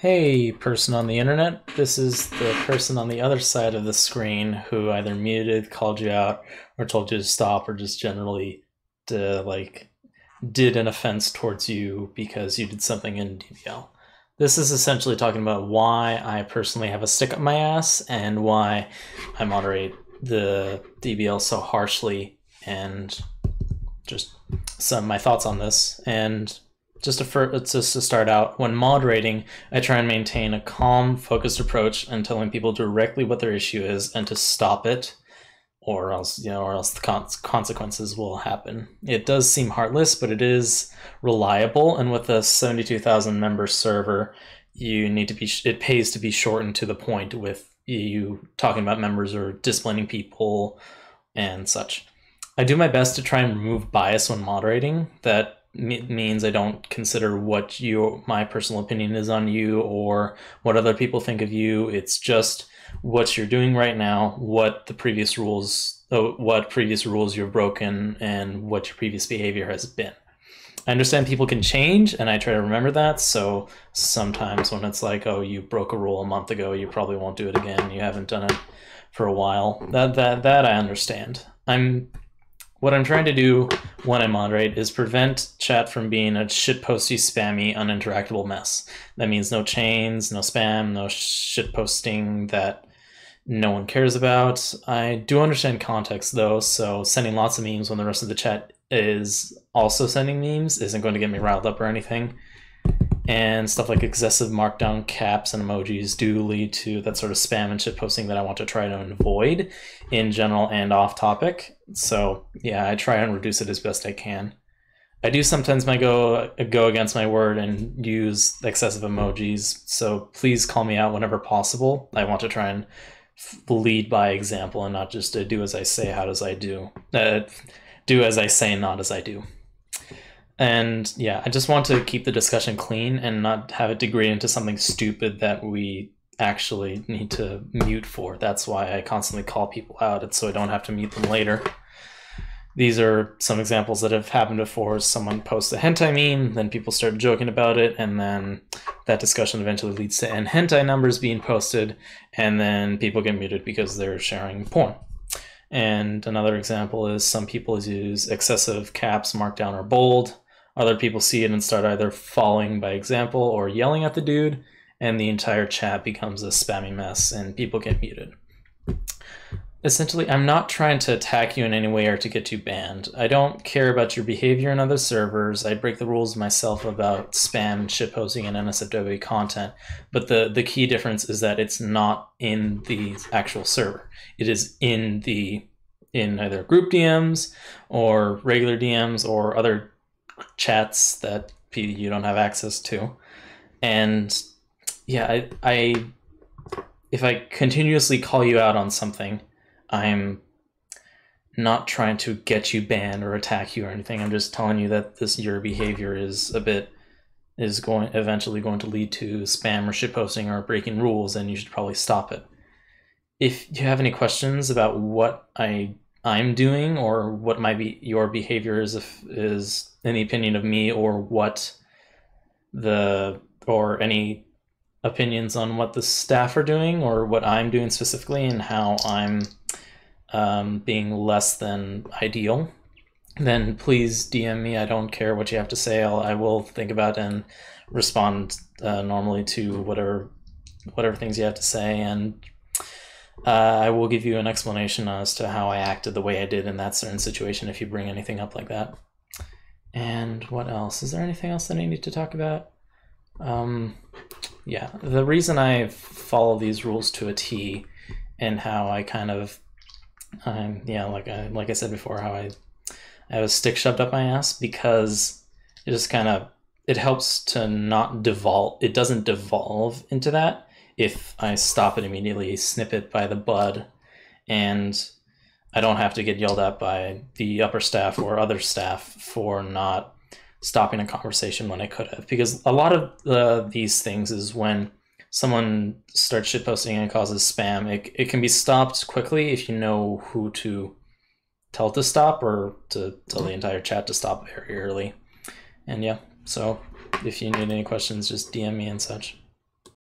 Hey, person on the internet. This is the person on the other side of the screen who either muted, called you out, or told you to stop, or just generally like did an offense towards you because you did something in DBL. This is essentially talking about why I personally have a stick up my ass and why I moderate the DBL so harshly and just some of my thoughts on this. And just to, for, just to start out, when moderating, I try and maintain a calm, focused approach and telling people directly what their issue is and to stop it, or else you know, or else the con- consequences will happen. It does seem heartless, but it is reliable. And with a seventy-two thousand member server, you need to be. It pays to be shortened to the point with you talking about members or disciplining people and such. I do my best to try and remove bias when moderating. That means I don't consider what you my personal opinion is on you or what other people think of you. It's just what you're doing right now, what the previous rules, uh, what previous rules you've broken, and what your previous behavior has been. I understand people can change, and I try to remember that. So sometimes when it's like, oh, you broke a rule a month ago, you probably won't do it again. You haven't done it for a while. That that that I understand. I'm what I'm trying to do when I moderate is prevent chat from being a shitposty, spammy, uninteractable mess. That means no chains, no spam, no shitposting that no one cares about. I do understand context though, so sending lots of memes when the rest of the chat is also sending memes isn't going to get me riled up or anything and stuff like excessive markdown caps and emojis do lead to that sort of spam and shit posting that I want to try to avoid in general and off topic. So yeah, I try and reduce it as best I can. I do sometimes my go go against my word and use excessive emojis. So please call me out whenever possible. I want to try and lead by example and not just do as I say, how does I do? Uh, do as I say, not as I do. And yeah, I just want to keep the discussion clean and not have it degrade into something stupid that we actually need to mute for. That's why I constantly call people out, so I don't have to mute them later. These are some examples that have happened before. Someone posts a hentai meme, then people start joking about it, and then that discussion eventually leads to n hentai numbers being posted, and then people get muted because they're sharing porn. And another example is some people use excessive caps, markdown, or bold other people see it and start either following by example or yelling at the dude, and the entire chat becomes a spammy mess and people get muted. Essentially, I'm not trying to attack you in any way or to get you banned. I don't care about your behavior in other servers. I break the rules myself about spam, shitposting, and NSFW content. But the, the key difference is that it's not in the actual server. It is in the in either group DMs or regular DMs or other chats that you don't have access to. And yeah, I, I if I continuously call you out on something, I'm not trying to get you banned or attack you or anything. I'm just telling you that this your behavior is a bit is going eventually going to lead to spam or shitposting or breaking rules, and you should probably stop it. If you have any questions about what I I'm doing or what might be your behavior is if, is the opinion of me or what the or any opinions on what the staff are doing or what I'm doing specifically and how I'm um, being less than ideal, then please DM me. I don't care what you have to say. I'll, I will think about and respond uh, normally to whatever whatever things you have to say and uh, I will give you an explanation as to how I acted the way I did in that certain situation if you bring anything up like that. And what else? Is there anything else that I need to talk about? Um, yeah, the reason I follow these rules to a T and how I kind of, um, yeah, like I, like I said before, how I, I have a stick shoved up my ass because it just kind of, it helps to not devolve, it doesn't devolve into that if I stop it immediately, snip it by the bud, and I don't have to get yelled at by the upper staff or other staff for not stopping a conversation when I could have. Because a lot of these things is when someone starts shitposting and causes spam, it, it can be stopped quickly if you know who to tell to stop or to tell the entire chat to stop very early. And yeah, so if you need any questions, just DM me and such.